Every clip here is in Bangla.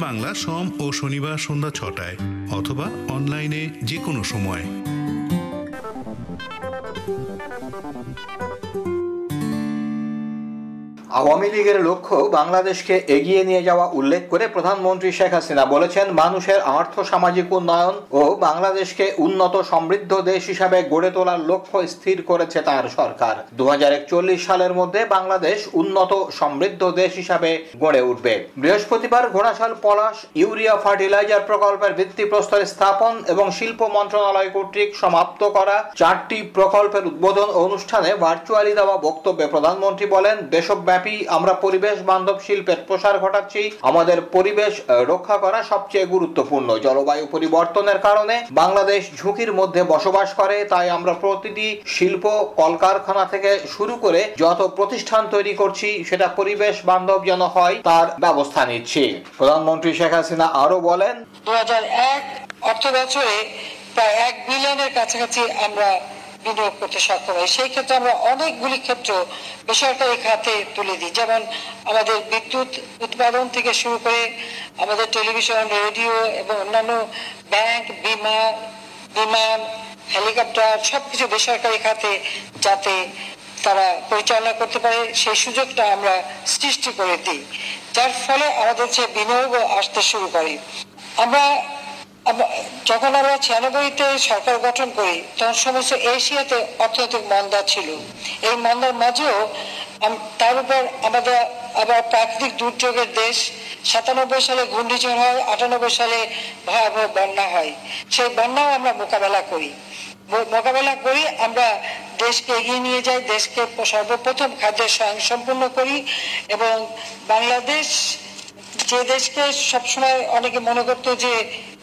বাংলা সোম ও শনিবার সন্ধ্যা ছটায় অথবা অনলাইনে যে কোনো সময়। আওয়ামী লীগের লক্ষ্য বাংলাদেশকে এগিয়ে নিয়ে যাওয়া উল্লেখ করে প্রধানমন্ত্রী শেখ হাসিনা বলেছেন, মানুষের আর্থ সামাজিক উন্নয়ন ও বাংলাদেশকে উন্নত সমৃদ্ধ দেশ হিসাবে গড়ে তোলার লক্ষ্য স্থির করেছে তার সরকার। দু সালের মধ্যে বাংলাদেশ উন্নত সমৃদ্ধ দেশ হিসাবে গড়ে উঠবে। বৃহস্পতিবার ঘোড়াশাল পলাশ ইউরিয়া ফার্টিলাইজার প্রকল্পের ভিত্তি ভিত্তিপ্রস্তর স্থাপন এবং শিল্প মন্ত্রণালয় কর্তৃক সমাপ্ত করা চারটি প্রকল্পের উদ্বোধন অনুষ্ঠানে ভার্চুয়ালি দেওয়া বক্তব্যে প্রধানমন্ত্রী বলেন, দেশব্যাপী ব্যাপী আমরা পরিবেশ বান্ধব শিল্পের প্রসার ঘটাচ্ছি। আমাদের পরিবেশ রক্ষা করা সবচেয়ে গুরুত্বপূর্ণ। জলবায়ু পরিবর্তনের কারণে বাংলাদেশ ঝুঁকির মধ্যে বসবাস করে, তাই আমরা প্রতিটি শিল্প কলকারখানা থেকে শুরু করে যত প্রতিষ্ঠান তৈরি করছি, সেটা পরিবেশ বান্ধব যেন হয়, তার ব্যবস্থা নিচ্ছি। প্রধানমন্ত্রী শেখ হাসিনা আরও বলেন দু অর্থ বছরে প্রায় এক বিলিয়নের কাছাকাছি আমরা বিনিয়োগ করতে সক্ষম হয়। সেই ক্ষেত্রে আমরা অনেকগুলি ক্ষেত্র বেসরকারি খাতে তুলে দিই। যেমন আমাদের বিদ্যুৎ উৎপাদন থেকে শুরু করে আমাদের টেলিভিশন, রেডিও এবং অন্যান্য ব্যাংক, বিমা, বিমান, হেলিকপ্টার সবকিছু বেসরকারি খাতে যাতে তারা পরিচালনা করতে পারে। সেই সুযোগটা আমরা সৃষ্টি করে দিই। যার ফলে আমাদের যে বিনিয়োগ আসতে শুরু করে। আমরা যখন আমরা ছিয়ানব্বইতে সরকার গঠন করি, তখন সমস্ত এশিয়াতে অর্থনৈতিক মন্দা ছিল। এই মন্দার মাঝেও তার উপর আমাদের আবার প্রাকৃতিক দুর্যোগের দেশ সাতানব্বই সালে ঘূর্ণিঝড় হয়, আটানব্বই সালে ভয়াবহ বন্যা হয়। সেই বন্যাও আমরা মোকাবেলা করি। মোকাবেলা করি, আমরা দেশকে এগিয়ে নিয়ে যাই, দেশকে সর্বপ্রথম খাদ্যের স্বয়ং সম্পূর্ণ করি এবং বাংলাদেশ যে দেশকে সবসময় অনেকে মনে করতো যে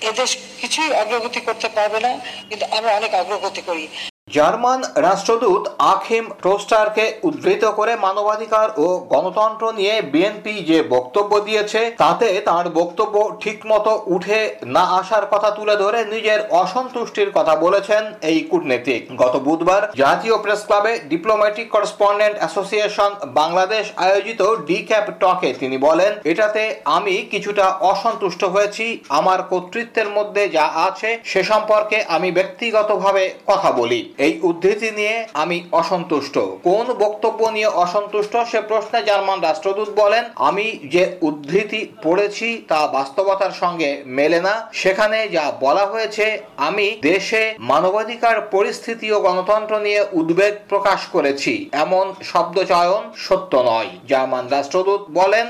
এদেশ কিছুই অগ্রগতি করতে পারবে না, কিন্তু আমরা অনেক অগ্রগতি করি। জার্মান রাষ্ট্রদূত আখিম টোস্টারকে উদ্ধৃত করে মানবাধিকার ও গণতন্ত্র নিয়ে বিএনপি যে বক্তব্য দিয়েছে, তাতে তার বক্তব্য ঠিকমতো উঠে না আসার কথা তুলে ধরে নিজের অসন্তুষ্টির কথা বলেছেন এই কূটনীতিক। গত বুধবার জাতীয় প্রেস ক্লাবে ডিপ্লোম্যাটিক করেসপন্ডেন্ট অ্যাসোসিয়েশন বাংলাদেশ আয়োজিত ডি ক্যাপ টকে তিনি বলেন, এটাতে আমি কিছুটা অসন্তুষ্ট হয়েছি। আমার কর্তৃত্বের মধ্যে যা আছে সে সম্পর্কে আমি ব্যক্তিগতভাবে কথা বলি। এই উদ্ধৃতি নিয়ে আমি অসন্তুষ্ট। কোন বক্তব্য নিয়ে অসন্তুষ্ট সে প্রশ্নে জার্মান রাষ্ট্রদূত বলেন আমি যে উদ্ধৃতি পড়েছি তা বাস্তবতার সঙ্গে মেলে না। সেখানে যা বলা হয়েছে আমি দেশে মানবাধিকার পরিস্থিতি ও গণতন্ত্র নিয়ে উদ্বেগ প্রকাশ করেছি। এমন শব্দ চয়ন সত্য নয়। জার্মান রাষ্ট্রদূত বলেন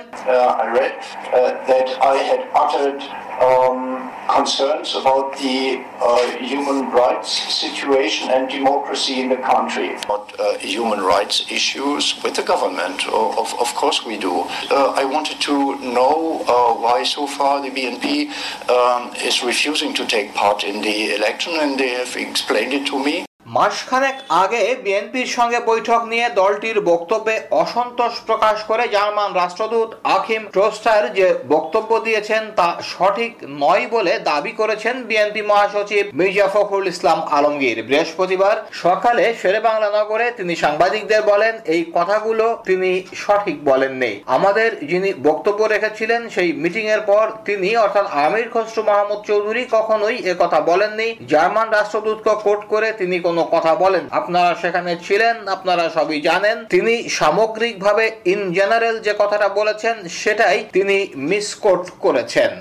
I read uh, that I had uttered um, concerns about the uh, human rights situation and democracy in the country. About uh, human rights issues with the government, of, of course we do. Uh, I wanted to know uh, why so far the BNP um, is refusing to take part in the election and they have explained it to me. মাসখানেক আগে বিএনপির সঙ্গে বৈঠক নিয়ে দলটির বক্তব্যে অসন্তোষ প্রকাশ করে জার্মান রাষ্ট্রদূত আখিম ট্রোস্টার যে বক্তব্য দিয়েছেন তা সঠিক নয় বলে দাবি করেছেন বিএনপি মহাসচিব মির্জা ফখরুল ইসলাম আলমগীর। বৃহস্পতিবার সকালে শেরে বাংলা নগরে তিনি সাংবাদিকদের বলেন, এই কথাগুলো তিনি সঠিক বলেননি। আমাদের যিনি বক্তব্য রেখেছিলেন সেই মিটিং এর পর তিনি, অর্থাৎ আমির খসরু মাহমুদ চৌধুরী, কখনোই কথা বলেননি। জার্মান রাষ্ট্রদূতকে কোট করে তিনি কোন কথা বলেন। আপনারা সেখানে ছিলেন, আপনারা সবই জানেন। তিনি সামগ্রিকভাবে ইন জেনারেল যে কথাটা বলেছেন, সেটাই তিনি মিসকোট করেছেন।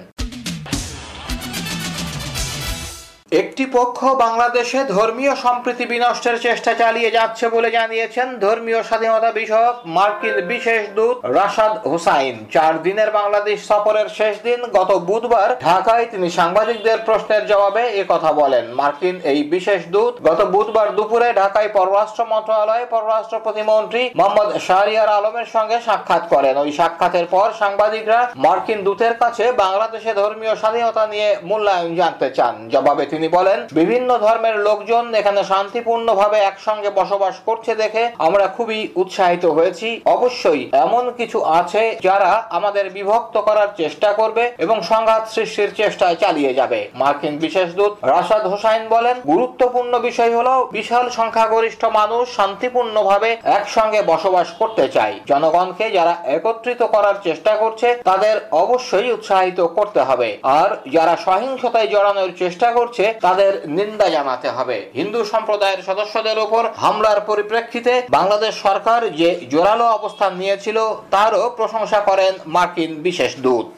একটি পক্ষ বাংলাদেশে ধর্মীয় সম্প্রীতি বিনষ্টের চেষ্টা চালিয়ে যাচ্ছে বলে জানিয়েছেন ধর্মীয় স্বাধীনতা বিষয়ক মার্কিন বিশেষ দূত রাশাদ হোসাইন। চার দিনের বাংলাদেশ সফরের শেষ দিন গত বুধবার ঢাকায় তিনি সাংবাদিকদের প্রশ্নের জবাবে এ কথা বলেন। মার্কিন এই বিশেষ দূত গত বুধবার দুপুরে ঢাকায় পররাষ্ট্র মন্ত্রণালয়ে পররাষ্ট্র প্রতিমন্ত্রী মোহাম্মদ শাহরিয়ার আলমের সঙ্গে সাক্ষাৎ করেন। ওই সাক্ষাতের পর সাংবাদিকরা মার্কিন দূতের কাছে বাংলাদেশে ধর্মীয় স্বাধীনতা নিয়ে মূল্যায়ন জানতে চান। জবাবে তিনি তিনি বলেন, বিভিন্ন ধর্মের লোকজন এখানে শান্তিপূর্ণভাবে একসঙ্গে বসবাস করছে দেখে আমরা খুবই উৎসাহিত হয়েছি। অবশ্যই এমন কিছু আছে যারা আমাদের বিভক্ত করার চেষ্টা করবে এবং সংঘাত সৃষ্টির চেষ্টায় চালিয়ে যাবে। মার্কিন বিশেষ দূত রাশাদ হোসাইন বলেন, গুরুত্বপূর্ণ বিষয় হলো বিশাল সংখ্যাগরিষ্ঠ মানুষ শান্তিপূর্ণভাবে একসঙ্গে বসবাস করতে চায়। জনগণকে যারা একত্রিত করার চেষ্টা করছে, তাদের অবশ্যই উৎসাহিত করতে হবে। আর যারা সহিংসতায় জড়ানোর চেষ্টা করছে তাদের নিন্দা জানাতে হবে। হিন্দু সম্প্রদায়ের সদস্যদের উপর হামলার পরিপ্রেক্ষিতে বাংলাদেশ সরকার যে জোরালো অবস্থান নিয়েছিল, তারও প্রশংসা করেন মার্কিন বিশেষ দূত।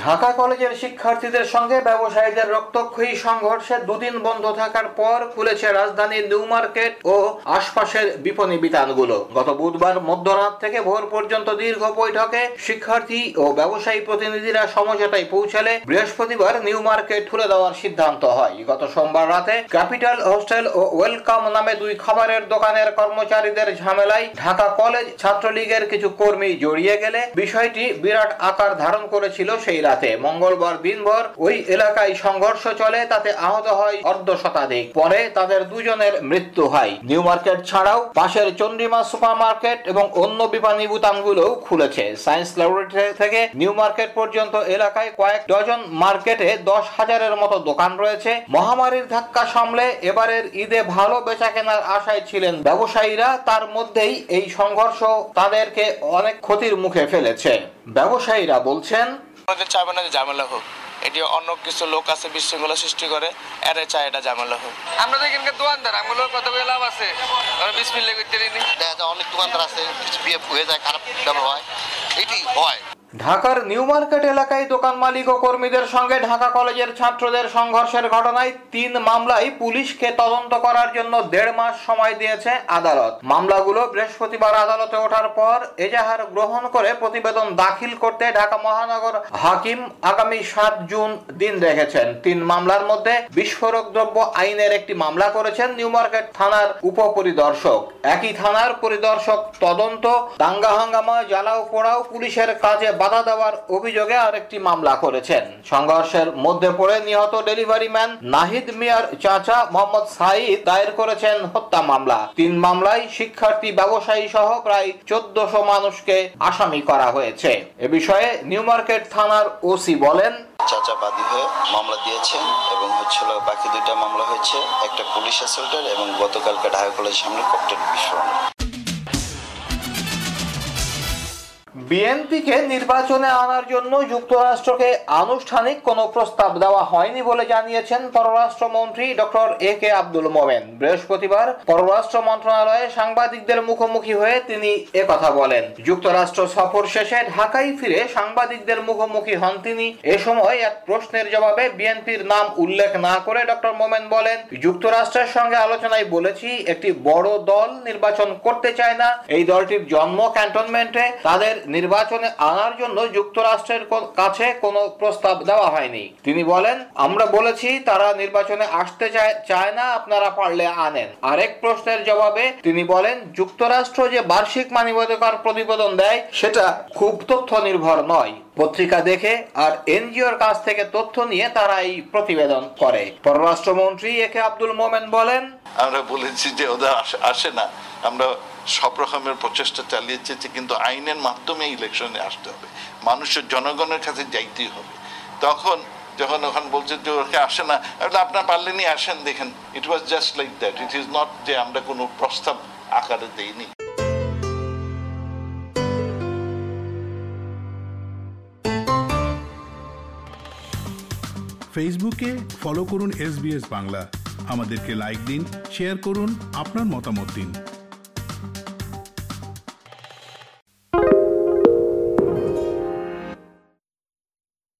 ঢাকা কলেজের শিক্ষার্থীদের সঙ্গে ব্যবসায়ীদের রক্তক্ষয়ী সংঘর্ষে দুদিন বন্ধ থাকার পর খুলেছে রাজধানীর নিউ মার্কেট ও আশপাশের বিপণী বিতানগুলো। গত বুধবার মধ্যরাত থেকে ভোর পর্যন্ত দীর্ঘ বৈঠকে শিক্ষার্থী ও ব্যবসায়ী প্রতিনিধিরা সমঝোতায় পৌঁছালে বৃহস্পতিবার নিউ মার্কেট খুলে দেওয়ার সিদ্ধান্ত হয়। গত সোমবার রাতে ক্যাপিটাল হোস্টেল ও ওয়েলকাম নামে দুই খাবারের দোকানের কর্মচারীদের ঝামেলায় ঢাকা কলেজ ছাত্রলীগের কিছু কর্মী জড়িয়ে গেলে বিষয়টি বিরাট আকার ধারণ করেছিল সেই রাতে মঙ্গলবার দিনভর ওই এলাকায় সংঘর্ষ চলে, তাতে আহত হয় অর্ধ শতাধিক। পরে তাদের দুজনের মৃত্যু হয়। নিউ মার্কেট ছাড়াও পাশের চন্ডিমা সুপার মার্কেট এবং অন্য বিপণী বুতামগুলোও খুলেছে। সায়েন্স ল্যাবরেটরি থেকে নিউ মার্কেট পর্যন্ত এলাকায় কয়েক ডজন মার্কেটে দশ হাজারের মতো দোকান রয়েছে। মহামারীর ধাক্কা সামলে এবারের ঈদে ভালো বেচা কেনার আশায় ছিলেন ব্যবসায়ীরা। তার মধ্যেই এই সংঘর্ষ তাদেরকে অনেক ক্ষতির মুখে ফেলেছে। ব্যবসায়ীরা বলছেন আমাদের চাইবে না যে ঝামেলা হোক। এটি অন্য কিছু লোক আছে বিশৃঙ্খলা সৃষ্টি করে এরে চায় এটা ঝামেলা হোক। আমরা তো এখানকার দোকানদার আমগুলো কত করে লাভ আছে। আমরা বিশ মিনিট করতে দেখা যায় অনেক দোকানদার আছে কিছু বিয়ে হয়ে যায় খারাপ ব্যবহার হয়। এটি হয়। ঢাকার নিউ মার্কেট এলাকায় দোকান মালিক ও কর্মীদের সঙ্গে ঢাকা কলেজের ছাত্রদের সংঘর্ষের ঘটনায় তিন মামলায় পুলিশকে তদন্ত করার জন্য দেড় মাস সময় দিয়েছে আদালত। মামলাগুলো বৃহস্পতিবার আদালতে ওঠার পর এজাহার গ্রহণ করে প্রতিবেদন দাখিল করতে ঢাকা মহানগর হাকিম আগামী সাত জুন দিন রেখেছেন। তিন মামলার মধ্যে বিস্ফোরক দ্রব্য আইনের একটি মামলা করেছেন নিউ মার্কেট থানার উপপরিদর্শক। একই থানার পরিদর্শক তদন্ত দাঙ্গা হাঙ্গামা জ্বালাও পোড়াও পুলিশের কাজে বাধা দেওয়ার অভিযোগে আরেকটি মামলা করেছেন। সংঘর্ষের মধ্যে পড়ে নিহত ডেলিভারি ম্যান নাহিদ মিয়ার চাচা মোহাম্মদ সাইদ দায়ের করেছেন হত্যা মামলা। তিন মামলায় শিক্ষার্থী, ব্যবসায়ী সহ প্রায় চোদ্দশো মানুষকে আসামি করা হয়েছে। এ বিষয়ে নিউ মার্কেট থানার ওসি বলেন, চাচা বাদী হয়ে মামলা দিয়েছেন এবং হচ্ছিল বাকি দুইটা মামলা হয়েছে। একটা পুলিশ অ্যাসল্টের এবং গতকালকে ঢাকা কলেজের সামনে ককটেল বিস্ফোরণ। বিএনপিকে নির্বাচনে আনার জন্য যুক্তরাষ্ট্রকে আনুষ্ঠানিক কোনো প্রস্তাব দেওয়া হয়নি বলে জানিয়েছেন পররাষ্ট্রমন্ত্রী ডক্টর এ কে আব্দুল মোমেন। বৃহস্পতিবার পররাষ্ট্র মন্ত্রণালয়ে সাংবাদিকদের মুখোমুখি হয়ে তিনি কথা বলেন। যুক্তরাষ্ট্র সফর শেষে ঢাকায় ফিরে সাংবাদিকদের মুখোমুখি হন তিনি। এ সময় এক প্রশ্নের জবাবে বিএনপির নাম উল্লেখ না করে ডক্টর মোমেন বলেন, যুক্তরাষ্ট্রের সঙ্গে আলোচনায় বলেছি, একটি বড় দল নির্বাচন করতে চায় না। এই দলটির জন্ম ক্যান্টনমেন্টে। তাদের নির্বাচনে আনার জন্য যুক্তরাষ্ট্রের কাছে কোনো প্রস্তাব দেওয়া হয়নি। তিনি বলেন, আমরা বলেছি তারা নির্বাচনে আসতে চায় চায় না, আপনারা পারলে আনেন। আরেক প্রশ্নের জবাবে তিনি বলেন, যুক্তরাষ্ট্র যে বার্ষিক মানবাধিকার প্রতিবেদন দেয়, সেটা খুব তথ্য নির্ভর নয়। পত্রিকা দেখে আর এনজিওর কাছ থেকে তথ্য নিয়ে তারা এই প্রতিবেদন করে। পররাষ্ট্রমন্ত্রী এ কে আব্দুল মোমেন বলেন, আমরা বলেছি যে ওদের আসে না। আমরা সব রকমের প্রচেষ্টা চালিয়েছি কিন্তু আইনের মাধ্যমে ইলেকশনে আসতে হবে। মানুষের জনগণের কাছে যাইতেই হবে। তখন যখন ওখানে বলছে যে ওকে আসে না আপনার পারলেনি আসেন, দেখেন। It was just like that it is not যে আমরা কোনো প্রস্তাব আকারে দেইনি। ফেসবুকে ফলো করুন এস বাংলা। আমাদেরকে লাইক দিন শেয়ার করুন, আপনার মতামত দিন।